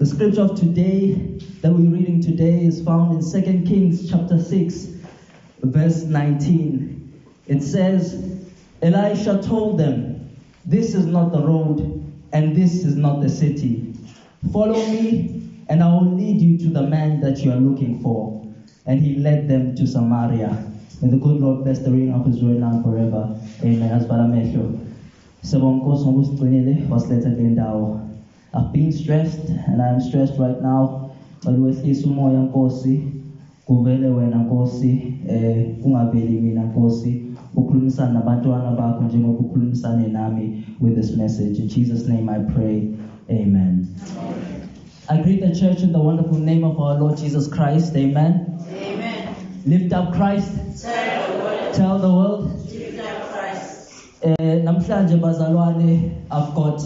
The scripture of today that we're reading today is found in 2 Kings chapter 6, verse 19. It says, Elisha told them, This is not the road, and this is not the city. Follow me, and I will lead you to the man that you are looking for. And he led them to Samaria. May the good Lord bless the reading of his word now and forever. Amen. Asibhala amehlo. Sibonga Nkosi ngokusigcinile wasiletha kule ndawo. I've been stressed and I'm stressed right now. Baluwehlisa umoya Nkosi. Kuvele wena Nkosi, eh kungaveli mina Nkosi. Ukhulumisana nabantwana bakho njengoba ukhulumisane nami with this message. In Jesus name I pray. Amen. I greet the church in the wonderful name of our Lord Jesus Christ. Amen. Amen. Lift up Christ. Tell the world, Tell the world. Eh, namhlanje bazalwane I've got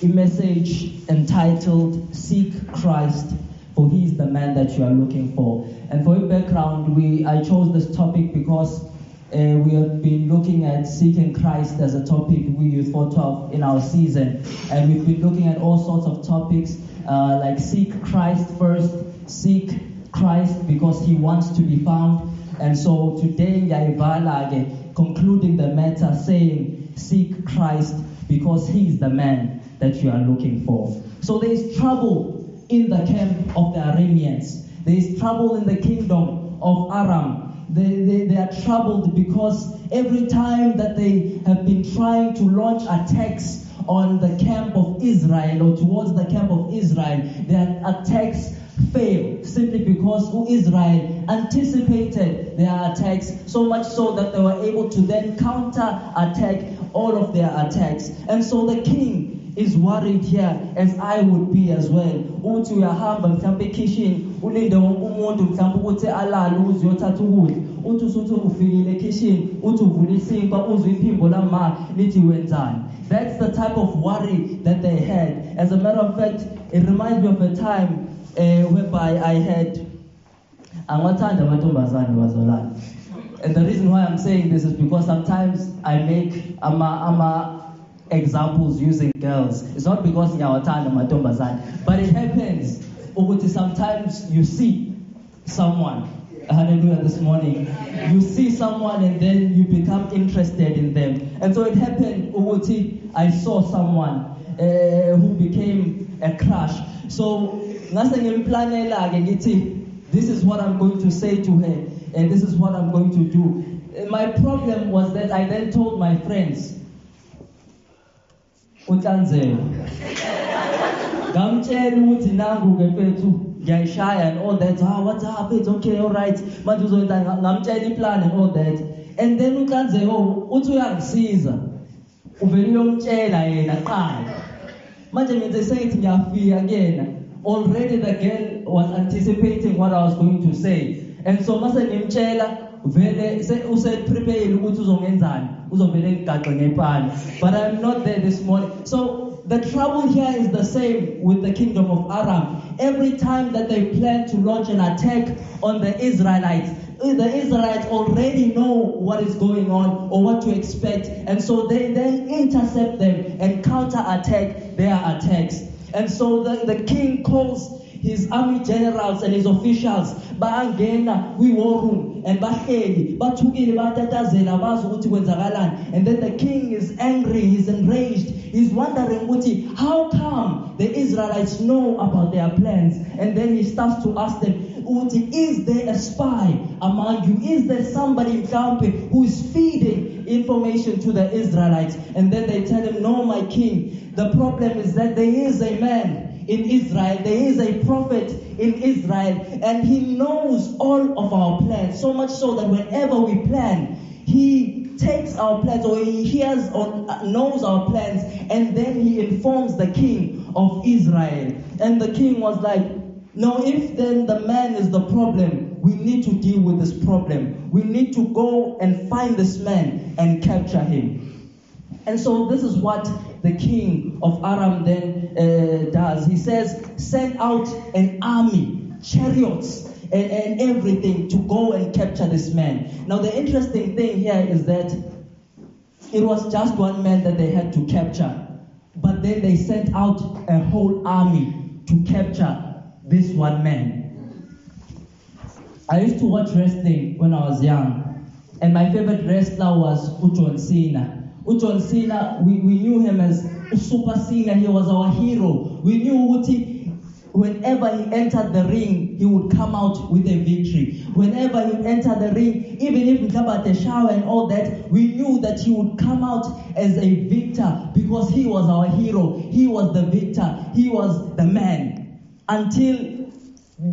a message entitled Seek Christ for he is the man that you are looking for. And for your background, we I chose this topic because uh, we have been looking at seeking Christ as a topic we Youth 412 in our season, and we've been looking at all sorts of topics uh, like seek Christ first, seek Christ because he wants to be found. And so today, ngiyayivala ke, concluding the matter saying, Seek Christ because he is the man that you are looking for. So there is trouble in the camp of the Arameans, there is trouble in the kingdom of Aram. They, they, they are troubled because every time that they have been trying to launch attacks on the camp of Israel or towards the camp of Israel, their attacks fail simply because Israel anticipated their attacks so much so that they were able to then counter attack all of their attacks. And so the king is worried here as I would be as well. Uthi uyahamba mhlawumbe ekitchen ulinde wonke umuntu mhlawumbe ukuthi alale uze uyothatha ukudla. Uthi usuthi ufikile ekitchen uthi uvula isinkwa uzwe iphimbo lama lithi wenzani. That's the type of worry that they had. As a matter of fact, it reminds me of a time uh, whereby I had. And the reason why I'm saying this is because sometimes I make ama ama examples using girls. It's not because ngiyawathanda amantombazane, but it happens sometimes you see someone Hallelujah this morning. You see someone and then you become interested in them. And so it happened, I saw someone uh, who became a crush. So, this is what I'm going to say to her and this is what I'm going to do. My problem was that I then told my friends, utanzelo. ngamtshela ukuthi nangu ke mfethu ngiyayishaya and all that. Ah what's up it's okay all right. Manje uzoyenza ngamtshela iplan and all that. And then ukanzeko uthi uyangisiza. Uvele uyomtshela yena qala. Manje ngenze sengithi ngiyafika kuyena. Already the girl was anticipating what I was going to say. And so mase ngimtshela vele se- useprepared ukuthi uzongenzani uzovele ngigaxe ngepani but i'm not there this morning. So the trouble here is the same with the kingdom of aram. Every time that they plan to launch an attack on the israelites eh, the Israelites already know what is going on or what to expect, and so they then intercept them and counter attack their attacks. And so the, the king calls his army generals and his officials bayangena kwi-war room and bahleli bathukile batatazela bazi ukuthi kwenzakalani. And then the king is angry he's enraged he's wondering ukuthi how come the israelites know about their plans? And then he starts to ask them ukuthi is there a spy among you? Is there somebody mhlawumbe who is feeding information to the israelites? And then they tell him no my king. The problem is that there is a man in Israel. There is a prophet in Israel, and he knows all of our plans. So much so that whenever we plan, he takes our plans or he hears or uh, knows our plans, and then he informs the king of Israel. And the king was like, no, if then the man is the problem, we need to deal with this problem. We need to go and find this man and capture him. And so this is what the king of Aram then uh, does. He says, send out an army, chariots, and, and everything to go and capture this man. Now the interesting thing here is that it was just one man that they had to capture. But then they sent out a whole army to capture this one man. I used to watch wrestling when I was young, and my favorite wrestler was John Cena. We, we knew him as Super Cena, he was our hero. We knew Uti, whenever he entered the ring, he would come out with a victory. Whenever he entered the ring, even if at the shower and all that, we knew that he would come out as a victor because he was our hero. He was the victor. He was the man. Until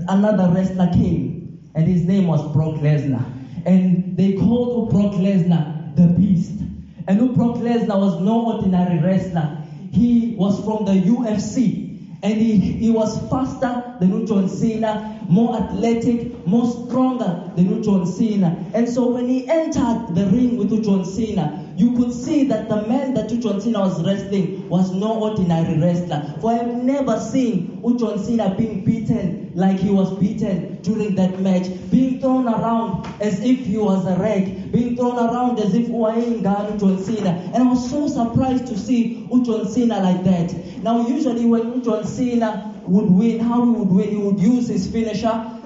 another wrestler came, and his name was Brock Lesnar. And they called Brock Lesnar the Beast. And who Brock Lesnar was no ordinary wrestler. He was from the UFC. And he, he was faster than John Cena, more athletic, more stronger than John Cena. And so when he entered the ring with John Cena, you could see that the man John Cena was wrestling was no ordinary wrestler. For I have never seen John Cena being beaten like he was beaten during that match, being thrown around as if he was a rag, being thrown around as if Uwainganu John Cena. And I was so surprised to see John Cena like that. Now, usually when John Cena would win, how he would win, he would use his finisher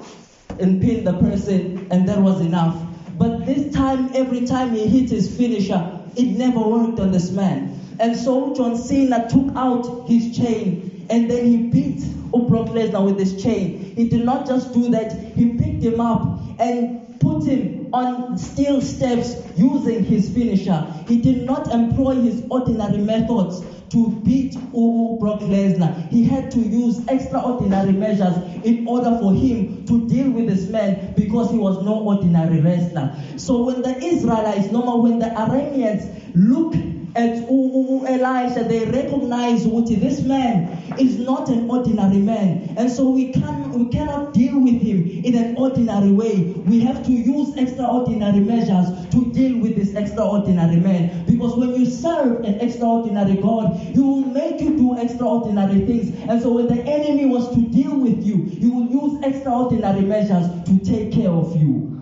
and pin the person, and that was enough. But this time, every time he hit his finisher, it never worked on this man. And so John Cena took out his chain and then he beat Brock Lesnar with his chain. He did not just do that, he picked him up and put him on steel steps using his finisher. He did not employ his ordinary methods to beat Brock Lesnar. He had to use extraordinary measures in order for him to deal with this man because he was no ordinary wrestler. So when the Israelites, no more when the Arameans look at they recognize what this man is not an ordinary man. And so we, can, we cannot deal with him in an ordinary way. We have to use extraordinary measures to deal with this extraordinary man. Because when you serve an extraordinary God, he will make you do extraordinary things. And so when the enemy was to deal with you, he will use extraordinary measures to take care of you.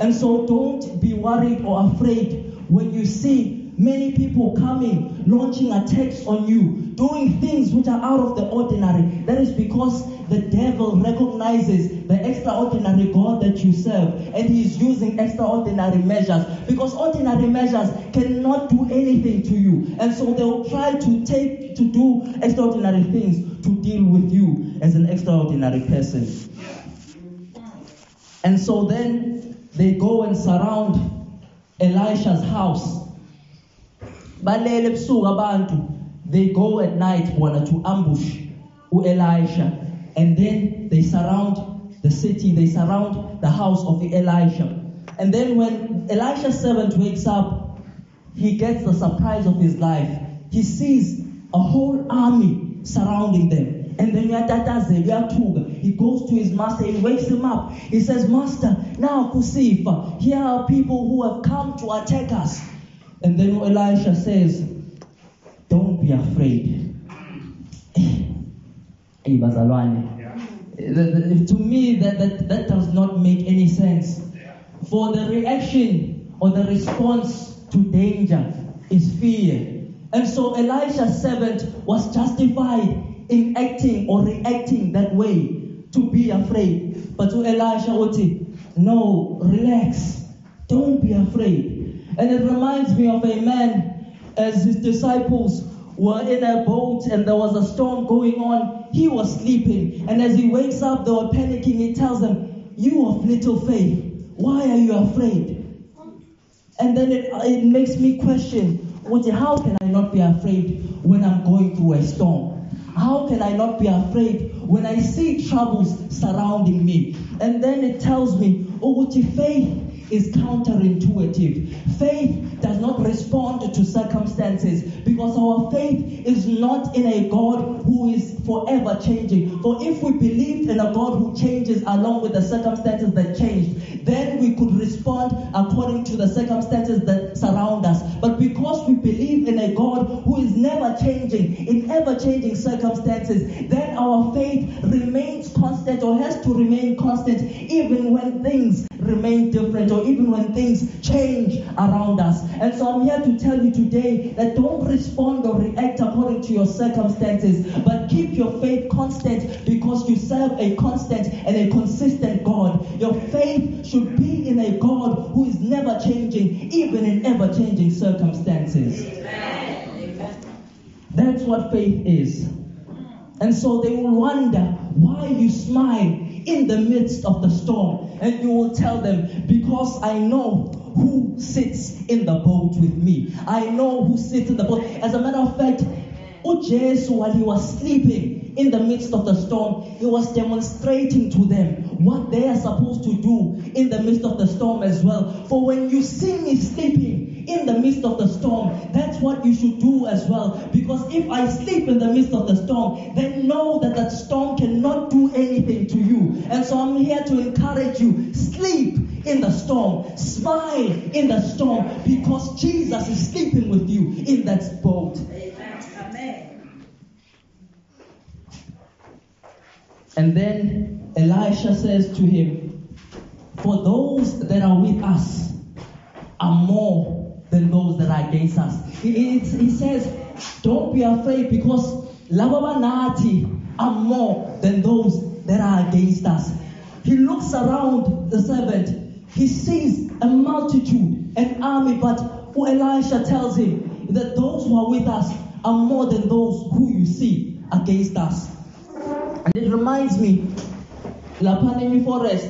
And so don't be worried or afraid when you see many people coming, launching attacks on you, doing things which are out of the ordinary. That is because the devil recognizes the extraordinary God that you serve and he is using extraordinary measures because ordinary measures cannot do anything to you. And so they will try to take to do extraordinary things to deal with you as an extraordinary person. And so then they go and surround Elisha's house. Balele ebusuku abantu. They go at night bona to ambush u-elisha. And then they surround the city they surround the house of elisha. And then when elisha's servant wakes up he gets the surprise of his life. He sees a whole army surrounding them. And then he goes to his master he wakes him up. He says master now kusifa here are people who have come to attack us and then elisha says don't be afraid hey bazalwane The- the- to me that, that, that does not make any sense for the reaction or the response to danger is fear. And so Elisha's servant was justified in acting or reacting that way to be afraid. But to Elisha, no, relax. Don't be afraid. And it reminds me of a man as his disciples were in a boat and there was a storm going on. He was sleeping. And as he wakes up, they were panicking. He tells them, You of little faith, why are you afraid? And then it, it makes me question, how can I not be afraid when I'm going through a storm? How can I not be afraid when I see troubles surrounding me? And then it tells me, oh, what faith is counterintuitive. Faith does not respond to circumstances because our faith is not in a God who is forever changing. For if we believed in a God who changes along with the circumstances that changed, then we could respond according to the circumstances that surround us. But because we a God who is never changing in ever changing circumstances, then our faith remains constant or has to remain constant even when things remain different or even when things change around us. And so I'm here to tell you today that don't respond or react according to your circumstances, but keep your faith constant because you serve a constant and a consistent God. Your faith should be in a God who is never changing, even in ever changing circumstances. That's what faith is. And so they will wonder why you smile in the midst of the storm. And you will tell them, because I know who sits in the boat with me. I know who sits in the boat. As a matter of fact, oh, Jesus, while he was sleeping in the midst of the storm, he was demonstrating to them what they are supposed to do in the midst of the storm as well. For when you see me sleeping in the midst of the storm, that's what you should do as well. Because if I sleep in the midst of the storm, then know that that storm cannot do anything to you. And so I'm here to encourage you sleep in the storm, smile in the storm, because Jesus is sleeping with you in that boat. Amen. And then Elisha says to him, For those that are with us are more than those that are against us. He, he says, Don't be afraid because Lavabanati are more than those that are against us. He looks around the servant. He sees a multitude, an army, but Elisha tells him that those who are with us are more than those who you see against us. And it reminds me, Lapanemi Forest,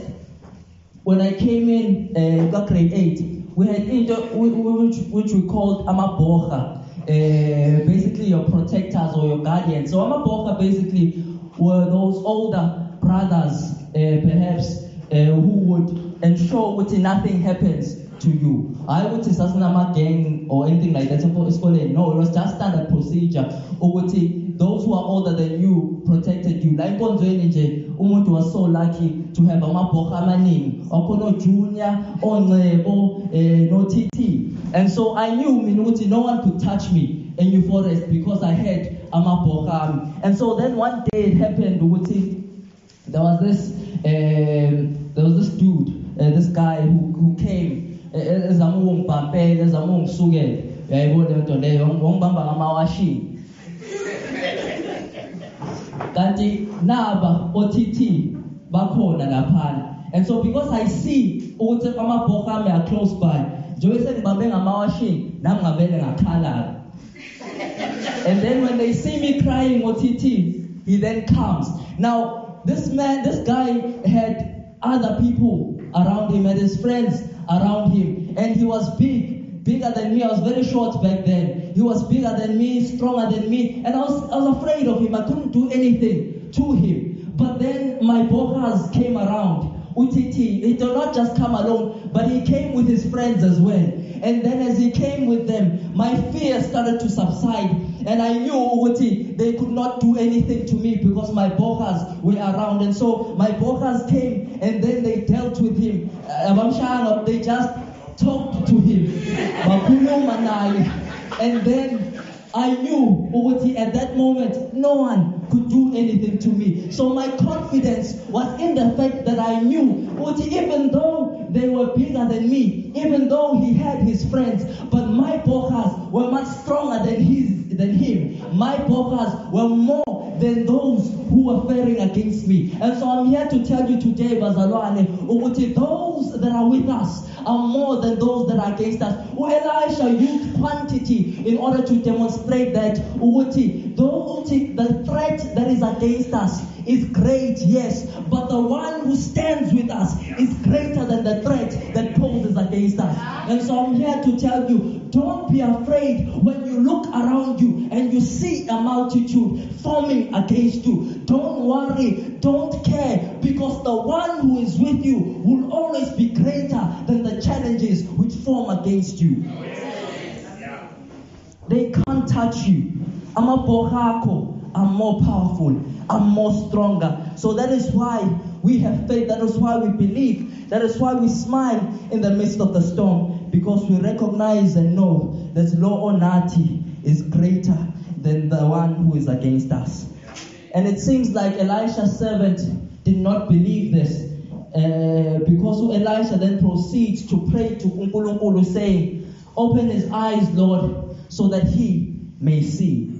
when I came in uh, grade 8, we had into, which, which we called Amabocha, uh, basically your protectors or your guardians. So Amabocha basically were those older brothers, uh, perhaps, uh, who would ensure that nothing happens to you. I would say a gang or anything like that. No, it was just standard procedure. Ukuthi those who are older than you protected you. La inkonzweni nje umuntu was so lucky to have amabhoka amaningi. Wakhona junior, oncebo, eh, no TT. And so I knew mina ukuthi no one could touch me in New Forest because I had amabhoka. And so then one day it happened ukuthi there was this um, there was this dude, uh, this guy who, who came ezama ukungibhampela ezama ungisukela uyayibona lento leyo wangibamba kanti naba OTT bakhona laphana and so because I see ukuthi amabhoka ami close by. Njengoba sengibambe ngamawashini nami ngavele ngakhala and then when they see me crying OTT he then comes. Now this man this guy had other people around him and his friends around him. And he was big, bigger than me. I was very short back then. He was bigger than me, stronger than me. And I was, I was afraid of him. I couldn't do anything to him. But then my bokas came around. UTT, he did not just come alone, but he came with his friends as well. And then as he came with them, my fear started to subside. And I knew Uti, they could not do anything to me because my bokas were around. And so my bokas came and then they dealt with him. Uh, they just talked to him. And then I knew Uti, at that moment, no one could do anything to me. So my confidence was in the fact that I knew Uti, even though they were bigger than me, even though he had his friends, but my bokas were much stronger than his than him. My bokas were more than those who were faring against me. And so I'm here to tell you today, Bazalwane, those that are with us are more than those that are against us. Elisha used quantity in order to demonstrate that Uti, the threat that is against us is great, yes, but the one who stands with us is greater than the threat that poses against us. And so I'm here to tell you, don't be afraid when you look around you and you see a multitude forming against you. Don't worry, don't care, because the one who is with you will always be greater than the challenges which form against you. They can't touch you. I'm a bohako. I'm more powerful, I'm more stronger. So that is why we have faith. That is why we believe. That is why we smile in the midst of the storm because we recognize and know that Lo Onati is greater than the one who is against us. And it seems like Elisha's servant did not believe this. Uh, because Elisha then proceeds to pray to Unkulunkulu saying, Open his eyes, Lord, so that he may see.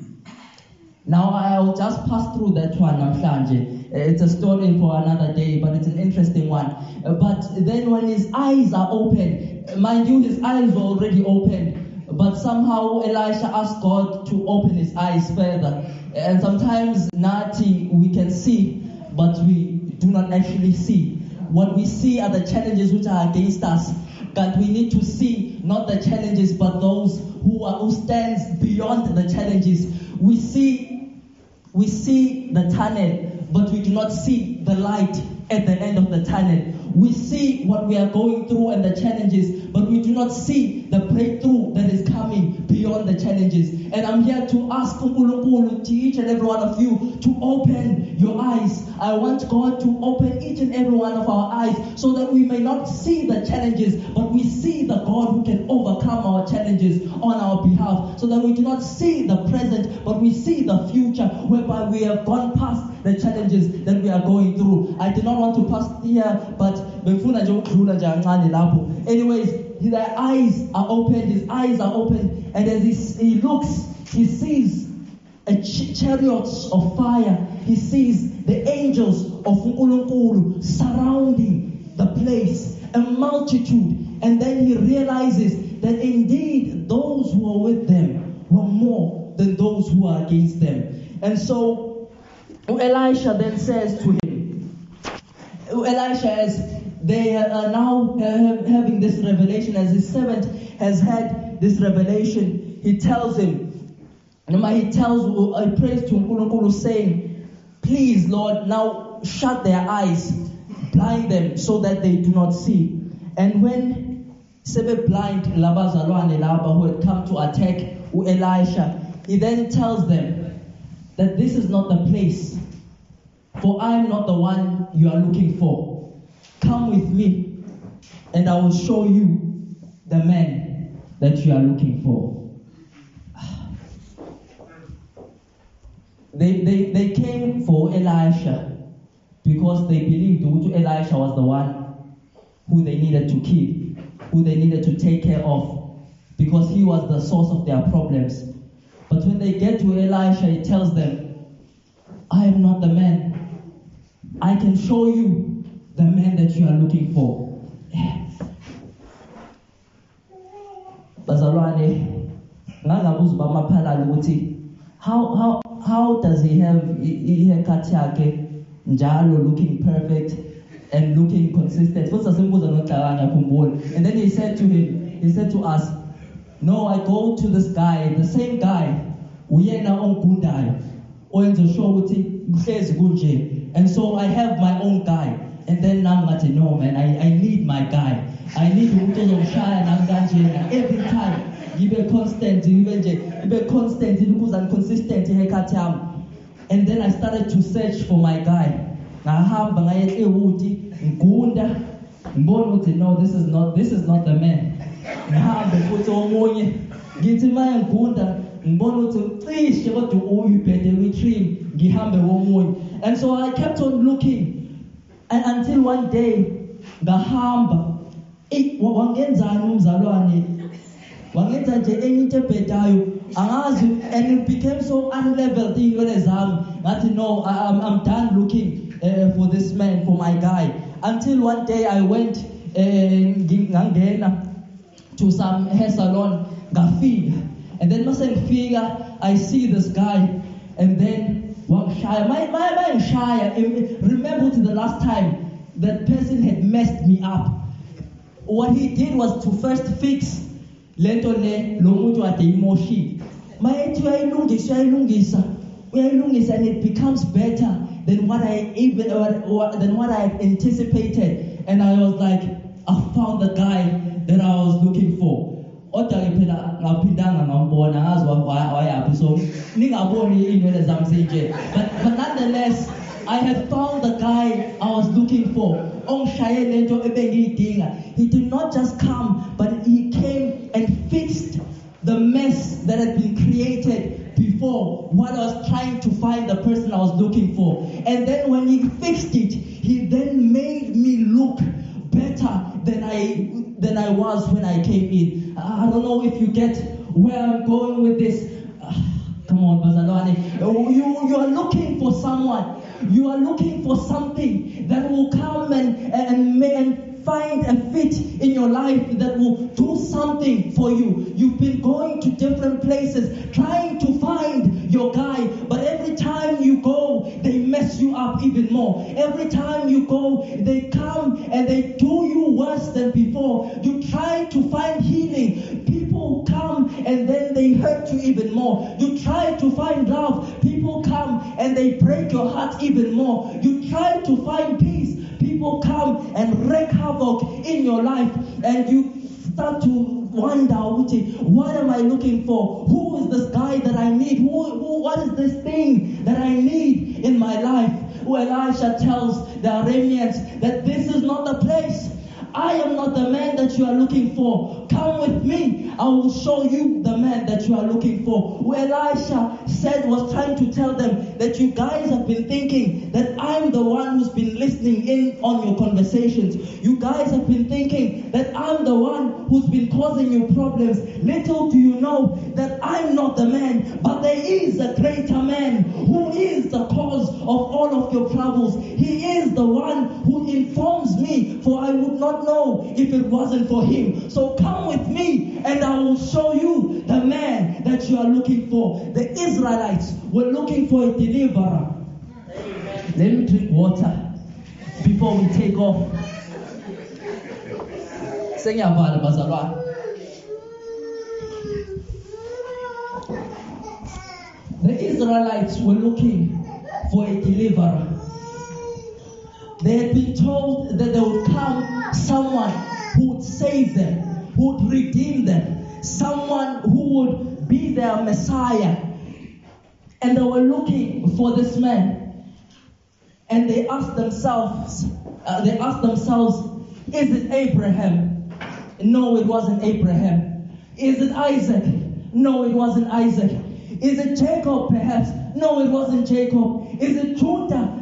Now I'll just pass through that one. Uh, It's a story for another day, but it's an interesting one. Uh, But then when his eyes are open, mind you, his eyes were already open, but somehow Elisha asked God to open his eyes further. And sometimes, Nati, we can see, but we do not actually see. What we see are the challenges which are against us. But we need to see not the challenges, but those who are who stands beyond the challenges. We see we see the tunnel, but we do not see the light at the end of the tunnel. We see what we are going through and the challenges, but we do not see the breakthrough that is coming beyond the challenges. And I'm here to ask to each and every one of you to open your eyes. I want God to open each and every one of our eyes so that we may not see the challenges, but we see the God who can overcome our challenges on our behalf. So that we do not see the present, but we see the future whereby we have gone past the challenges that we are going through. I did not want to pass here, but. Anyways, their eyes are open, his eyes are open, and as he, he looks, he sees a ch- chariots of fire. He sees the angels of Unkulunkulu surrounding the place, a multitude. And then he realizes that indeed those who are with them were more than those who are against them. And so Elisha then says to him, Elisha, as they are now having this revelation, as his servant has had this revelation, he tells him, Noma he tells, he prays to Unkulunkulu saying, Please, Lord, now shut their eyes, blind them so that they do not see. And when sebe blind labazalwane laba who had come to attack Elisha, he then tells them that this is not the place, for I am not the one you are looking for. Come with me, and I will show you the man that you are looking for. They, they, they came for Elisha because they believed Elisha was the one who they needed to keep, who they needed to take care of, because he was the source of their problems. But when they get to Elisha, he tells them, I am not the man. I can show you the man that you are looking for. Bazalwane, how how how does he have i- i- haircut yakhe njalo looking perfect and looking consistent. And then he said to him he said to us no i go to this guy the same guy uyena ongigundayo oyenza sure ukuthi kuhlezi kunje. And so i have my own guy. And then nami ngathi no man i, I need my guy. I need umuntu ozongishaya nami kanjena every time ngibe constant ngibe nje ngibe constant ukuze consistent haircut yami and then I started to search for my guy. Ngahamba ngaya eWoodi, ngigunda, ngibona ukuthi no this is not this is not the man. Ngihambe futhi omunye, ngithi manje ngigunda, ngibona ukuthi cishe kodwa uyu bhede kwi-trim, ngihambe womunye. And so I kept on looking and until one day ngahamba wa- wangenzani umzalwane wangenza nje enye into ebhedayo angazi and it became so unleveled iy'nwele zami ngathi no I'm, I'm done looking uh, for this man for my guy. Until one day I went uh, to some hair salon ngafika and then mase I see this guy. And then wangishaya mayengishaya remember to the last time that person had messed me up. What he did was to first fix lento le lo muntu ade imoshile mayethi uyayilungisa uyayilungisa uyayilungisa and it becomes better than what I even or, than what I anticipated. And I was like I found the guy that I was looking for. Kodwa ke phela ngaphindanga ngambona ngazi wa- wa- wayaphi so ningaboni iy'nwele zami zinje. But, but nonetheless I had found the guy I was looking for. He did not just come, but he came and fixed the mess that had been created before what I was trying to find the person I was looking for. And then when he fixed it, he then made me look better than I than I was when I came in. I don't know if you get where I'm going with this. Come on, Bazalwane. You, you are looking for someone. You are looking for something that will come and, and, and find a fit in your life that will do something for you. You've been going to different places trying to find your guy, but every time you go, they mess you up even more. Every time you go, they come and they do you worse than before. You try to find healing. People come and then they hurt you even more. You try to find love. People come and they break your heart even more. You try to find peace. People come and wreak havoc in your life and you start to wonder, what am I looking for? Who is this guy that I need? Who, who, what is this thing that I need in my life? Elisha tells the Arameans that this is not the place. I am not the man that you are looking for. Come with me. I will show you the man that you are looking for. Who Elisha said was trying to tell them that you guys have been thinking that I'm the one who's been listening in on your conversations. You guys have been thinking that I'm the one who's been causing you problems. Little do you know that I'm not the man, but there is a greater man who is the cause of all of your troubles. He is the one who informs me, for I would not know if it wasn't for him. So come with me and I will show you the man that you are looking for. The Israelites were looking for a deliverer. Let me drink water before we take off. Sengiyavala bazalwane. The Israelites were looking for a deliverer. They had been told that there would come someone who would save them, who would redeem them, someone who would be their Messiah. And they were looking for this man. And they asked themselves, uh, they asked themselves, is it Abraham? No, it wasn't Abraham. Is it Isaac? No, it wasn't Isaac. Is it Jacob, perhaps? No, it wasn't Jacob. Is it Judah,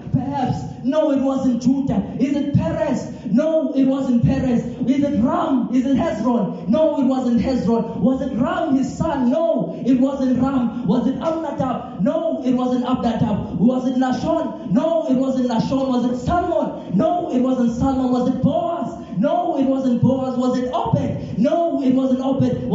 No, it wasn't Judah. Is it Perez? No, it wasn't Perez. Is it Ram? Is it Hezron? No, it wasn't Hezron. Was it Ram, his son? No, it wasn't Ram. Was it Amnadab? No, it wasn't Abnadab. Was it Nashon? No, it wasn't Nashon. Was it Salmon? No, it wasn't Salmon. Was it Boaz? No, it wasn't Boaz. Was it Obed? No, it wasn't Obed.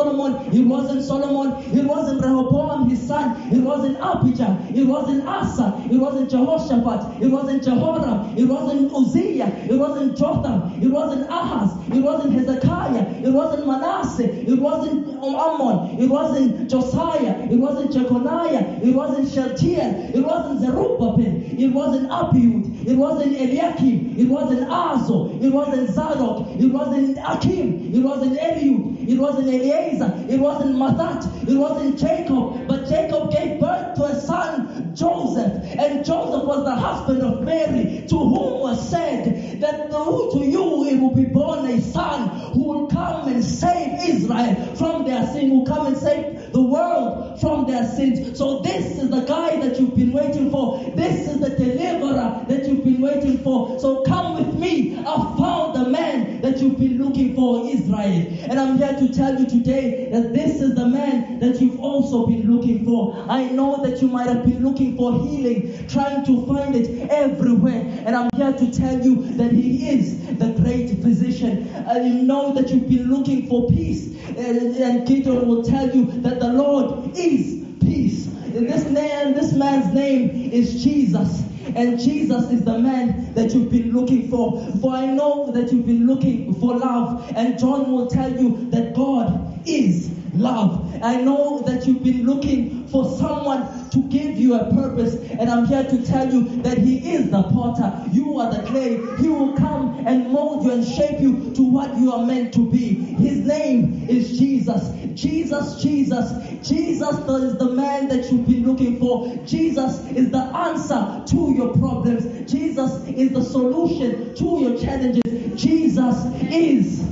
Solomon. It wasn't Solomon. It wasn't Rehoboam, his son. It wasn't Abijah. It wasn't Asa. It wasn't Jehoshaphat. It wasn't Jehoram. It wasn't Uzziah. It wasn't Jotham. It wasn't Ahaz. It wasn't Hezekiah. It wasn't Manasseh. It wasn't Amon. It wasn't Josiah. It wasn't Jeconiah. It wasn't Shealtiel. It wasn't Zerubbabel. It wasn't Abiud. It wasn't Eliakim. It wasn't Azor. It wasn't Zadok. It wasn't Akim. It wasn't Eliud. It wasn't Eliezer. It wasn't Mathat. It wasn't Jacob. But Jacob gave birth to a son, Joseph. And Joseph was the husband of Mary, to whom was said that to you it will be born son who will come and save Israel from their sin, who will come and save the world from their sins. So this is the guy that you've been waiting for. This is the deliverer that you've been waiting for. So come with me. I found the man that you've been looking for, Israel. And I'm here to tell you today that this is the man also been looking for. I know that you might have been looking for healing, trying to find it everywhere. And I'm here to tell you that he is the great physician. You know that you've been looking for peace. And, and Gideon will tell you that the Lord is peace. This man, this man's name is Jesus. And Jesus is the man that you've been looking for. For I know that you've been looking for love. And John will tell you that God is love. I know that you've been looking for someone to give you a purpose, and I'm here to tell you that He is the potter. You are the clay. He will come and mold and shape you to what you are meant to be. His name is Jesus. Jesus, Jesus, Jesus is the man that you've been looking for. Jesus is the answer to your problems. Jesus is the solution to your challenges. Jesus is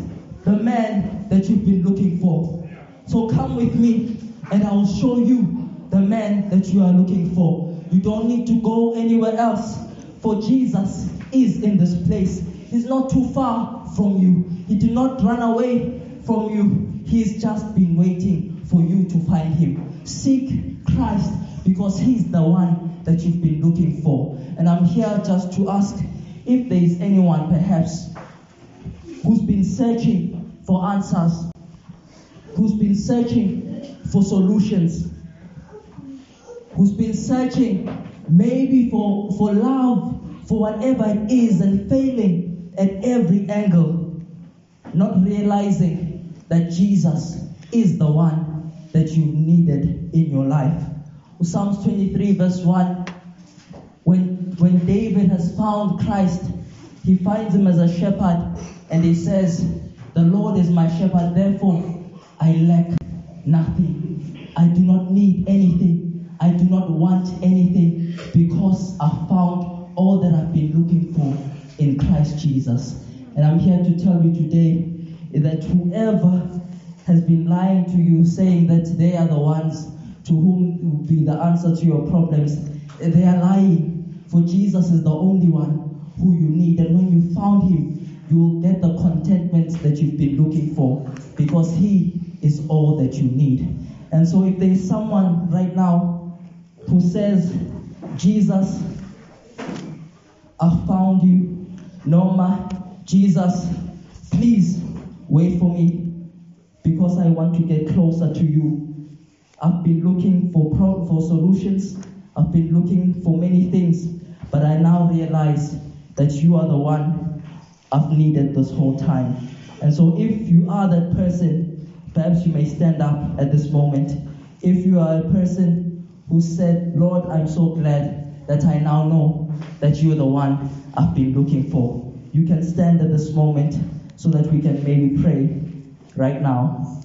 the man that you've been looking for. So come with me and I will show you the man that you are looking for. You don't need to go anywhere else, for Jesus is in this place. He's not too far from you. He did not run away from you. He's just been waiting for you to find him. Seek Christ because he's the one that you've been looking for. And I'm here just to ask if there is anyone perhaps who's been searching for answers, who's been searching for solutions, who's been searching maybe for, for love, for whatever it is, and failing at every angle, not realizing that Jesus is the one that you needed in your life. Psalms 23, verse 1 when, when David has found Christ, he finds him as a shepherd and he says, The Lord is my shepherd, therefore I lack nothing. I do not need anything. I do not want anything because I found all that I've been looking for in Christ Jesus. And I'm here to tell you today that whoever has been lying to you, saying that they are the ones to whom will be the answer to your problems, they are lying. For Jesus is the only one who you need. And when you found him, you will get the contentment that you've been looking for because he is all that you need. And so if there is someone right now who says, Jesus, I found you. Norma, Jesus, please wait for me because I want to get closer to you. I've been looking for pro- for solutions. I've been looking for many things, but I now realize that you are the one I've needed this whole time. And so if you are that person, perhaps you may stand up at this moment. If you are a person who said, Lord, I'm so glad that I now know that you're the one I've been looking for. You can stand at this moment so that we can maybe pray right now.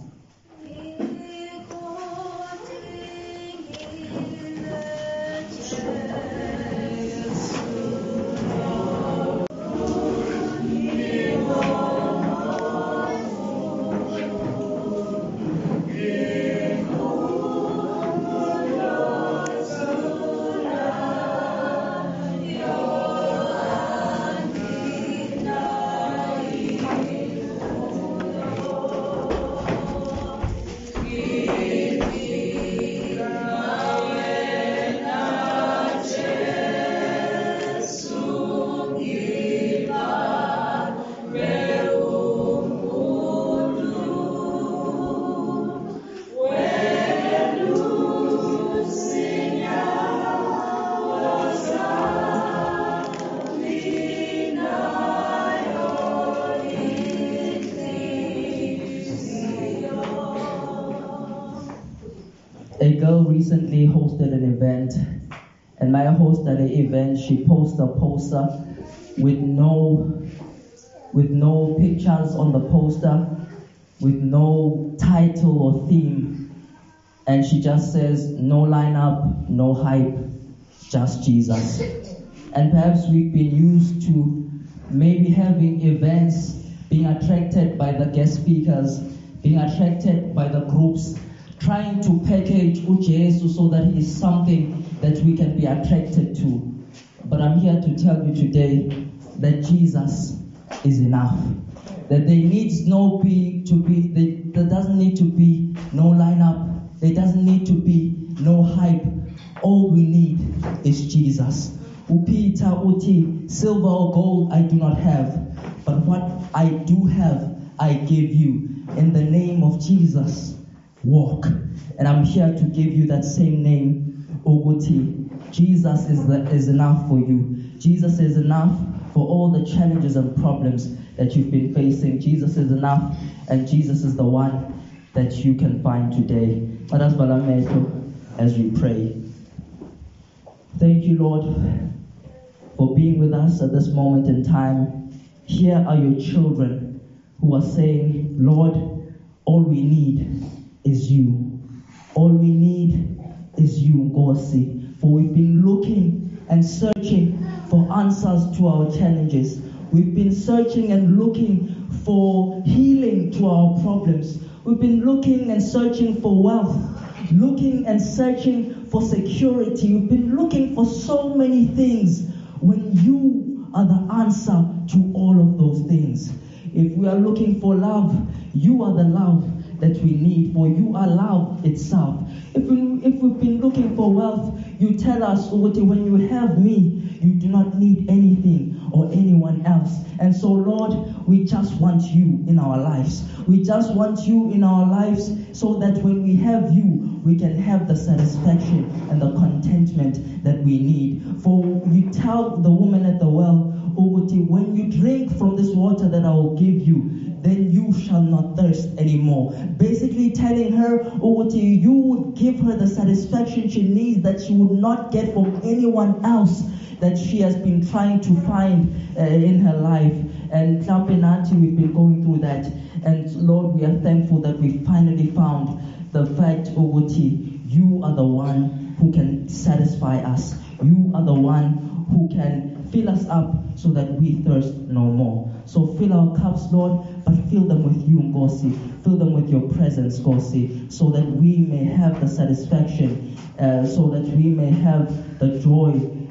Recently hosted an event, and my host at the event, she posted a poster with no with no pictures on the poster, with no title or theme, and she just says no lineup, no hype, just Jesus. And perhaps we've been used to maybe having events, being attracted by the guest speakers, being attracted by the groups, trying to package uJesu so that he is something that we can be attracted to. But I'm here to tell you today that Jesus is enough. That there needs no be to be there, doesn't need to be no lineup. There doesn't need to be no hype. All we need is Jesus. Upita uti silver or gold I do not have, but what I do have I give you. In the name of Jesus, walk. And I'm here to give you that same name, Oguti. Jesus is, the, is enough for you. Jesus is enough for all the challenges and problems that you've been facing. Jesus is enough, and Jesus is the one that you can find today. Let as we pray. Thank you, Lord, for being with us at this moment in time. Here are your children who are saying, Lord, all we need is you. All we need is you, Gosi. For we've been looking and searching for answers to our challenges. We've been searching and looking for healing to our problems. We've been looking and searching for wealth, looking and searching for security. We've been looking for so many things when you are the answer to all of those things. If we are looking for love, you are the love that we need, for you are love itself. If, we, if we've been looking for wealth, you tell us, Uti, when you have me, you do not need anything or anyone else. And so, Lord, we just want you in our lives. We just want you in our lives so that when we have you, we can have the satisfaction and the contentment that we need. For you tell the woman at the well, when you drink from this water that I will give you shall not thirst anymore. Basically telling her, Uti, you would give her the satisfaction she needs that she would not get from anyone else that she has been trying to find uh, in her life. And Klapenati, we've been going through that. And Lord, we are thankful that we finally found the fact, Uti, you are the one who can satisfy us. You are the one who can fill us up so that we thirst no more. So fill our cups, Lord, but fill them with you, Nkosi. Fill them with your presence, Nkosi, so that we may have the satisfaction, uh, so that we may have the joy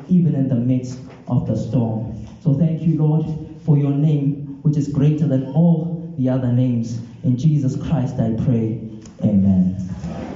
even in the midst of the storm. So thank you, Lord, for your name, which is greater than all the other names. In Jesus Christ I pray. Amen.